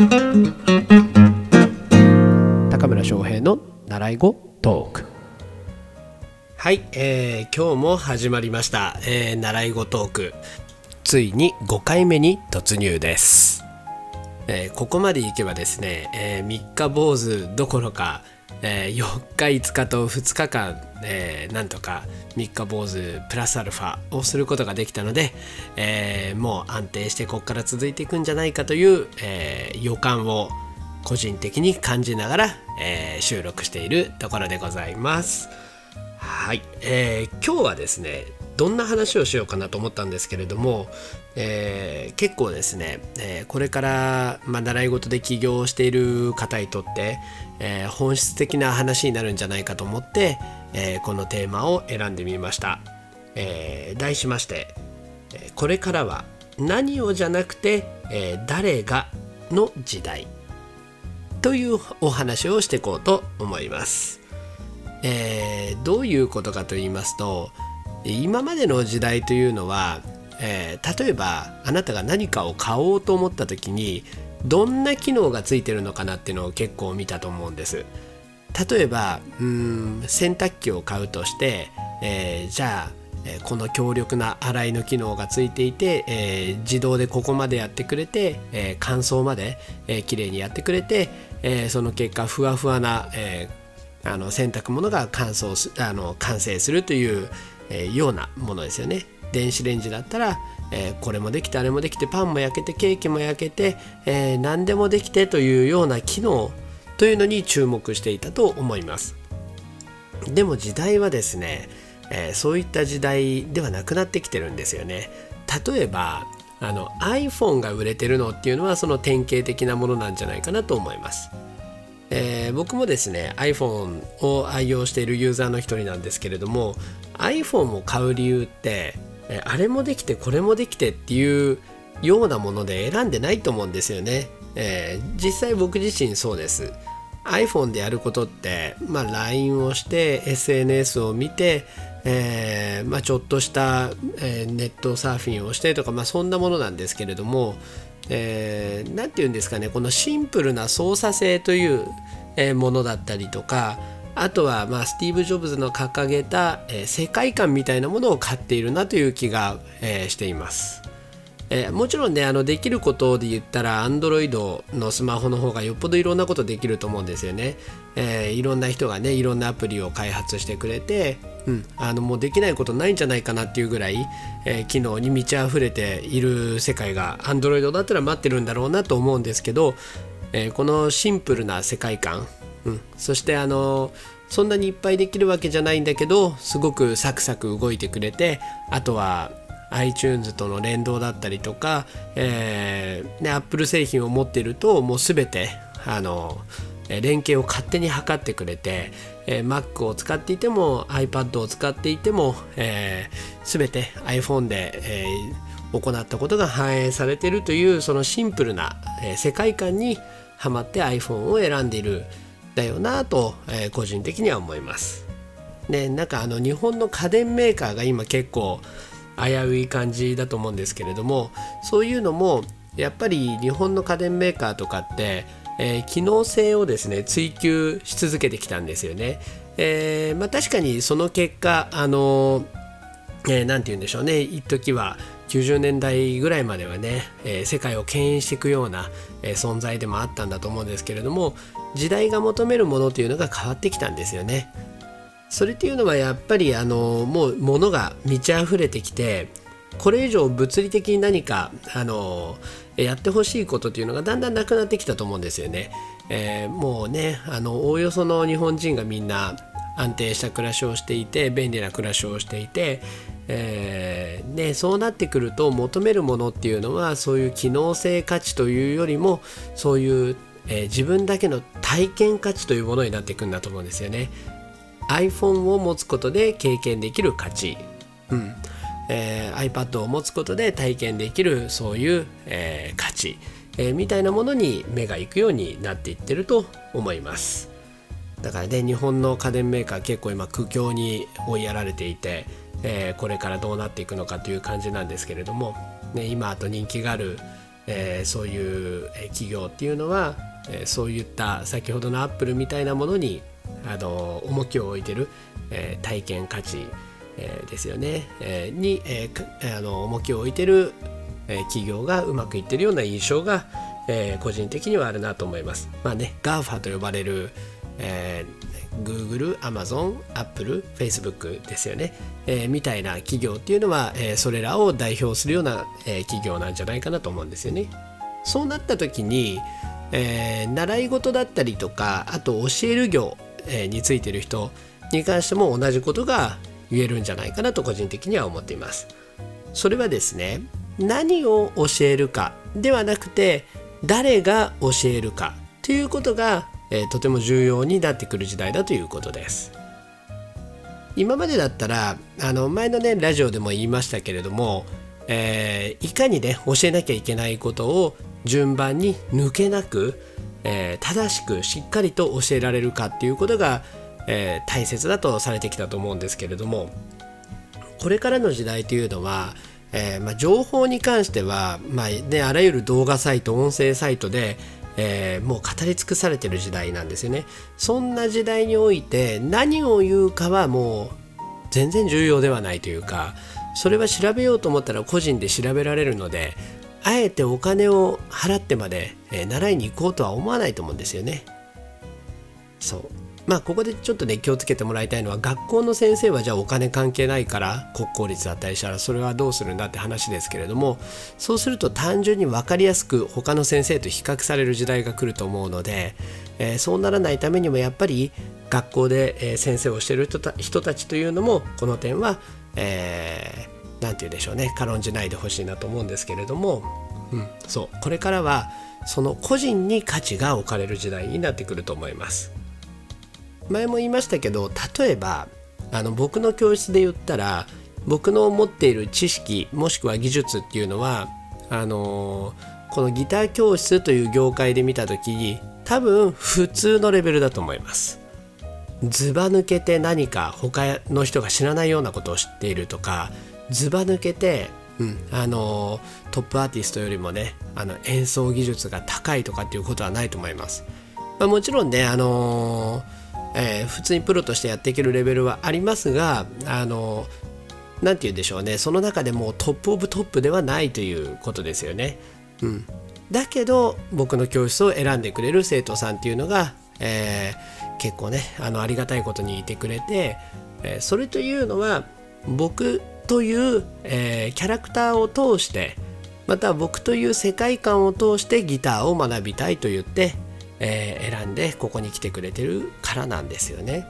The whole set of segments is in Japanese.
高村翔平の習い語トーク。はい、えー今日も始まりました、えー習い語トーク。ついに5回目に突入です、えーここまでいけばですね、え三日坊主どころか、えー4日5日と2日間、えーなんとか3日坊主プラスアルファをすることができたので、えーもう安定してここから続いていくんじゃないかという、えー予感を個人的に感じながら、えー収録しているところでございます。はい、えー今日はですねどんな話をしようかなと思ったんですけれども、えー結構ですね、えーこれから、まあ、習い事で起業している方にとって、えー本質的な話になるんじゃないかと思って、えーこのテーマを選んでみました、えー題しましてこれからは何をじゃなくて、えー誰がの時代というお話をしていこうと思います。えーどういうことかと言いますと今までの時代というのは、えー例えばあなたが何かを買おうと思った時にどんな機能がついてるのかなっていうのを結構見たと思うんです。例えばうん洗濯機を買うとして、えーじゃあえこの強力な洗いの機能がついていて、えー自動でここまでやってくれて、えー乾燥まで、えー、綺麗にやってくれて、えーその結果ふわふわな、えーあの洗濯物が乾燥すあの完成するという、えようなものですよね。電子レンジだったら、えーこれもできてあれもできてパンも焼けてケーキも焼けて、えー何でもできてというような機能というのに注目していたと思います。でも時代はですね、えそういった時代ではなくなってきてるんですよね。例えばあの iPhone が売れてるのっていうのはその典型的なものなんじゃないかなと思います。えー僕もですね iPhone を愛用しているユーザーの一人なんですけれども iPhone を買う理由って、あれもできてこれもできてっていうようなもので選んでないと思うんですよね、えー実際僕自身そうです。iPhone でやることって、まあ、LINE をして SNS を見て、えーまあ、ちょっとした、えーネットサーフィンをしてとか、まあ、そんなものなんですけれどもえーて言うんですかね。このシンプルな操作性という、えものだったりとかあとは、まあ、スティーブ・ジョブズの掲げた、え世界観みたいなものを買っているなという気が、えしています。えーもちろんねあのできることで言ったら Android のスマホの方がよっぽどいろんなことできると思うんですよね、えーいろんな人がねいろんなアプリを開発してくれて、うん、あのもうできないことないんじゃないかなっていうぐらい、えー機能に満ち溢れている世界が Android だったら待ってるんだろうなと思うんですけど、えこのシンプルな世界観、うん、そしてあのそんなにいっぱいできるわけじゃないんだけどすごくサクサク動いてくれてあとは iTunes との連動だったりとか、えーね、Apple 製品を持っているともう全てあの連携を勝手に測ってくれて、えー Mac を使っていても iPad を使っていても、えー全て iPhone で、えー行ったことが反映されているというそのシンプルな、世界観にはまって iPhone を選んでいる。だよなと、えー個人的には思います。ね、なんかあの日本の家電メーカーが今結構危うい感じだと思うんですけれどもそういうのもやっぱり日本の家電メーカーとかって、えー機能性をですね追求し続けてきたんですよね。えーまあ、確かにその結果あのえーなんて言うんでしょうね一時は90年代ぐらいまではね、えー世界を牽引していくような、えー存在でもあったんだと思うんですけれども時代が求めるものというのが変わってきたんですよね。それっていうのはやっぱりあのもう物が満ち溢れてきてこれ以上物理的に何かあのやってほしいことっていうのがだんだんなくなってきたと思うんですよね。えーもうねあのおおよその日本人がみんな安定した暮らしをしていて便利な暮らしをしていて、えーね、そうなってくると求めるものっていうのはそういう機能性価値というよりもそういう、えー自分だけの体験価値というものになっていくんだと思うんですよね。iPhone を持つことで経験できる価値、うん。えー iPad を持つことで体験できるそういう、えー価値、えーみたいなものに目が行くようになっていってると思います。だからね日本の家電メーカー結構今苦境に追いやられていて、えーこれからどうなっていくのかという感じなんですけれども、ね、今あと人気があるえー、そういう企業っていうのは、えー、そういった先ほどのアップルみたいなものにあの重きを置いてる、えー、体験価値、えー、ですよね、えー、に、えー、あの重きを置いてる、えー、企業がうまくいってるような印象が、えー、個人的にはあるなと思います。まあね GAFA と呼ばれる、えー、Google、Amazon、Apple、Facebook ですよね、えー、みたいな企業っていうのは、えー、それらを代表するような、えー、企業なんじゃないかなと思うんですよね。そうなった時に、えー、習い事だったりとかあと教える業、えー、についてる人に関しても同じことが言えるんじゃないかなと個人的には思っています。それはですね何を教えるかではなくて誰が教えるかということが、えー、とても重要になってくる時代だということです。今までだったらあの前のねラジオでも言いましたけれども、えー、いかにね教えなきゃいけないことを順番に抜けなく、えー、正しくしっかりと教えられるかっていうことが、え、大切だとされてきたと思うんですけれどもこれからの時代というのは、えーまあ、情報に関しては、まあね、あらゆる動画サイト音声サイトで、えー、もう語り尽くされてる時代なんですよね。そんな時代において何を言うかはもう全然重要ではないというかそれは調べようと思ったら個人で調べられるのであえてお金を払ってまで、えー、習いに行こうとは思わないと思うんですよね。そうまあここでちょっとね気をつけてもらいたいのは学校の先生はじゃあお金関係ないから国公立だったりしたらそれはどうするんだって話ですけれどもそうすると単純に分かりやすく他の先生と比較される時代が来ると思うので、えー、そうならないためにもやっぱり学校で、先生をしてる人た人たちというのもこの点は、えー何て言うでしょうね軽んじないでほしいなと思うんですけれども、うん、そう。これからはその個人に価値が置かれる時代になってくると思います。前も言いましたけど例えばあの僕の教室で言ったら僕の持っている知識もしくは技術っていうのはあのー、このギター教室という業界で見た時多分普通のレベルだと思いますずば抜けて何か他の人が知らないようなことを知っているとかずば抜けて、うん、あのトップアーティストよりもねあの演奏技術が高いとかっていうことはないと思います。まあ、もちろんね、あのえー、普通にプロとしてやっていけるレベルはありますが、あの何て言うんでしょうねその中でもトップオブトップではないということですよね。うん、だけど僕の教室を選んでくれる生徒さんっていうのが、えー、結構ねあのありがたいことにいてくれて、えー、それというのは僕という、えー、キャラクターを通してまた僕という世界観を通してギターを学びたいと言って、えー、選んでここに来てくれてるからなんですよね。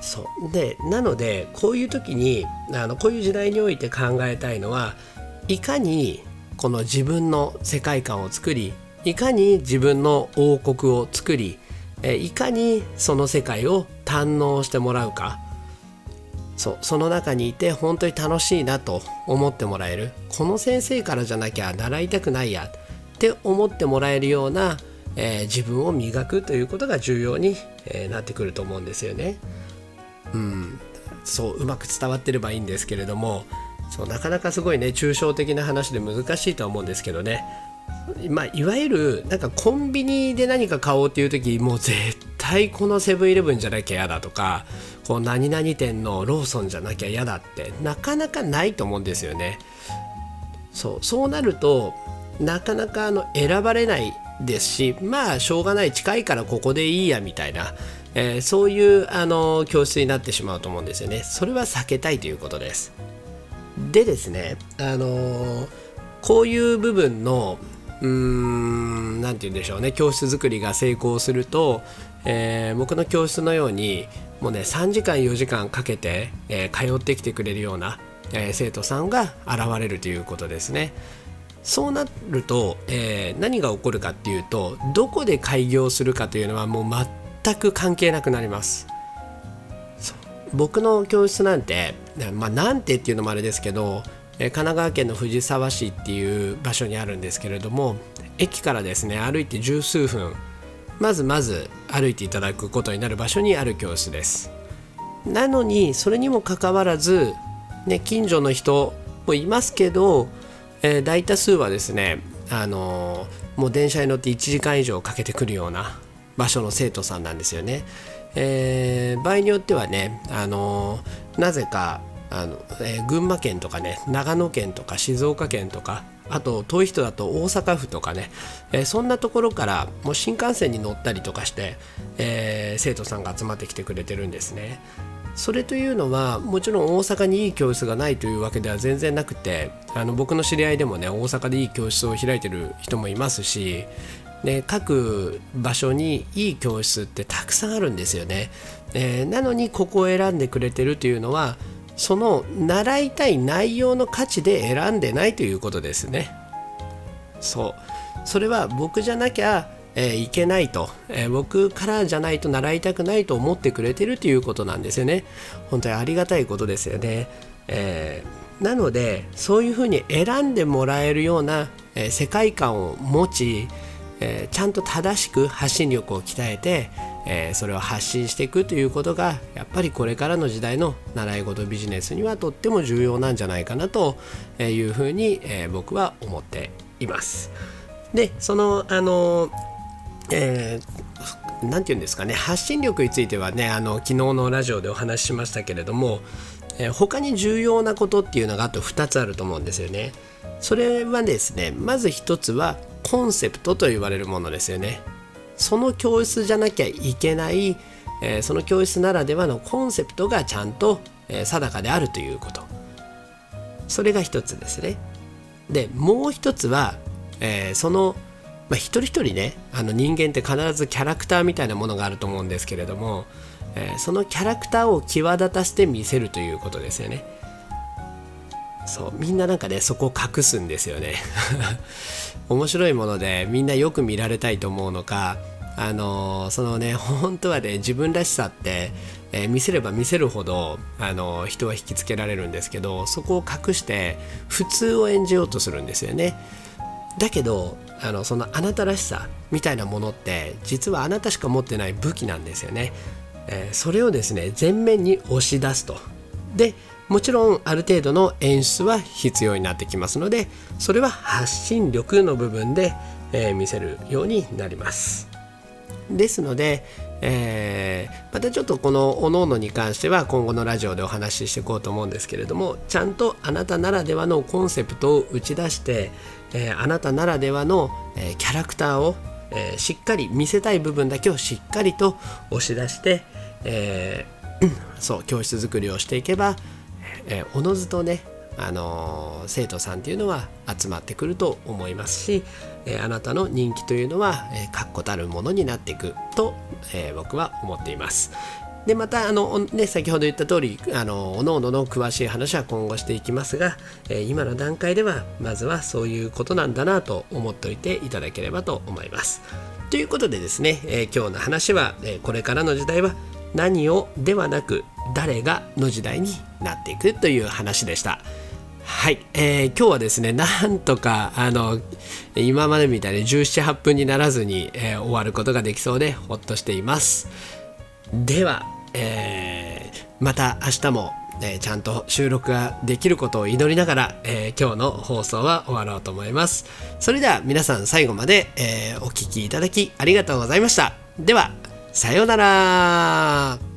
そう。でなのでこういう時にあのこういう時代において考えたいのはいかにこの自分の世界観を作りいかに自分の王国を作りえいかにその世界を堪能してもらうか。そう。その中にいて本当に楽しいなと思ってもらえる。この先生からじゃなきゃ習いたくないや。って思ってもらえるような、えー、自分を磨くということが重要に、えー、なってくると思うんですよね。うんそううまく伝わってればいいんですけれどもそうなかなかすごいね抽象的な話で難しいとは思うんですけどねまあ、いわゆるなんかコンビニで何か買おうっていう時もう絶対このセブンイレブンじゃなきゃ嫌だとかこう何々店のローソンじゃなきゃ嫌だってなかなかないと思うんですよね。そうそうなるとなかなかあの選ばれないですしまあしょうがない近いからここでいいやみたいな、えー、そういうあの教室になってしまうと思うんですよね。それは避けたいということです。でですねあのー、こういう部分のうーん何て言うんでしょうね教室作りが成功すると、えー、僕の教室のようにもうね3時間4時間かけて、えー、通ってきてくれるような、えー、生徒さんが現れるということですね。そうなると、えー、何が起こるかっていうとどこで開業するかというのはもう全く関係なくなります。僕の教室なんて、まあ、なんてっていうのもあれですけど神奈川県の藤沢市っていう場所にあるんですけれども駅からですね歩いて十数分まずまず歩いていただくことになる場所にある教室ですなのにそれにもかかわらず、ね、近所の人もいますけどえー、大多数はですねあのもう電車に乗って1時間以上かけてくるような場所の生徒さんなんですよね。えー、場合によってはね、あのなぜかあの、え、群馬県とかね長野県とか静岡県とかあと遠い人だと大阪府とかね、え、そんなところからもう新幹線に乗ったりとかして、え、生徒さんが集まってきてくれてるんですね。それというのはもちろん大阪にいい教室がないというわけでは全然なくてあの僕の知り合いでもね大阪でいい教室を開いてる人もいますしで各場所にいい教室ってたくさんあるんですよね、えー、なのにここを選んでくれてるというのはその習いたい内容の価値で選んでないということですね。そう。それは僕じゃなきゃ、えー、いけないと、えー、僕からじゃないと習いたくないと思ってくれてるということなんですよね。本当にありがたいことですよね、えー、なのでそういうふうに選んでもらえるような、え世界観を持ちえ、ちゃんと正しく発信力を鍛えて、え、それを発信していくということがやっぱりこれからの時代の習い事ビジネスにはとっても重要なんじゃないかなというふうに、え、僕は思っています。でそのあのえー、て言うんですかね発信力についてはねあの昨日のラジオでお話ししましたけれども、えー、他に重要なことっていうのがあと2つあると思うんですよね。それはですねまず1つはコンセプトと言われるものですよね。その教室じゃなきゃいけない、えー、その教室ならではのコンセプトがちゃんと、え、定かであるということ。それが一つですね。でもう一つは、え、その、まあ、一人一人ねあの人間って必ずキャラクターみたいなものがあると思うんですけれども、えそのキャラクターを際立たせて見せるということですよね。そうみんななんかねそこを隠すんですよね。面白いものでみんなよく見られたいと思うのかあのそのね本当はね自分らしさって、えー、見せれば見せるほど、あの人は引きつけられるんですけどそこを隠して普通を演じようとするんですよね。だけどあのそのあなたらしさみたいなものって実はあなたしか持ってない武器なんですよね、えー、それをですね前面に押し出すと。でもちろんある程度の演出は必要になってきますのでそれは発信力の部分で、えー、見せるようになります。ですので、えー、またちょっとこのおのおのに関しては今後のラジオでお話ししていこうと思うんですけれどもちゃんとあなたならではのコンセプトを打ち出して、えー、あなたならではの、えキャラクターを、えしっかり見せたい部分だけをしっかりと押し出して、えーそう教室作りをしていけばえー、おのずとね、あの、生徒さんっていうのは集まってくると思いますし、え、あなたの人気というのは、え、確固たるものになっていくと、え僕は思っています。でまたあの、ね、先ほど言った通りあのおのおのの詳しい話は今後していきますが、え今の段階ではまずはそういうことなんだなと思っておいていただければと思います。ということでですね、え今日の話は、えこれからの時代は何をではなく誰がの時代になっていくという話でした。はい、えー、今日はですね、なんとか、あの、今までみたいに17、8分にならずに、えー、終わることができそうで、ほっとしています。では、えー、また明日も、えー、ちゃんと収録ができることを祈りながら、え、今日の放送は終わろうと思います。それでは皆さん最後まで、え、お聴きいただきありがとうございました。では、さようなら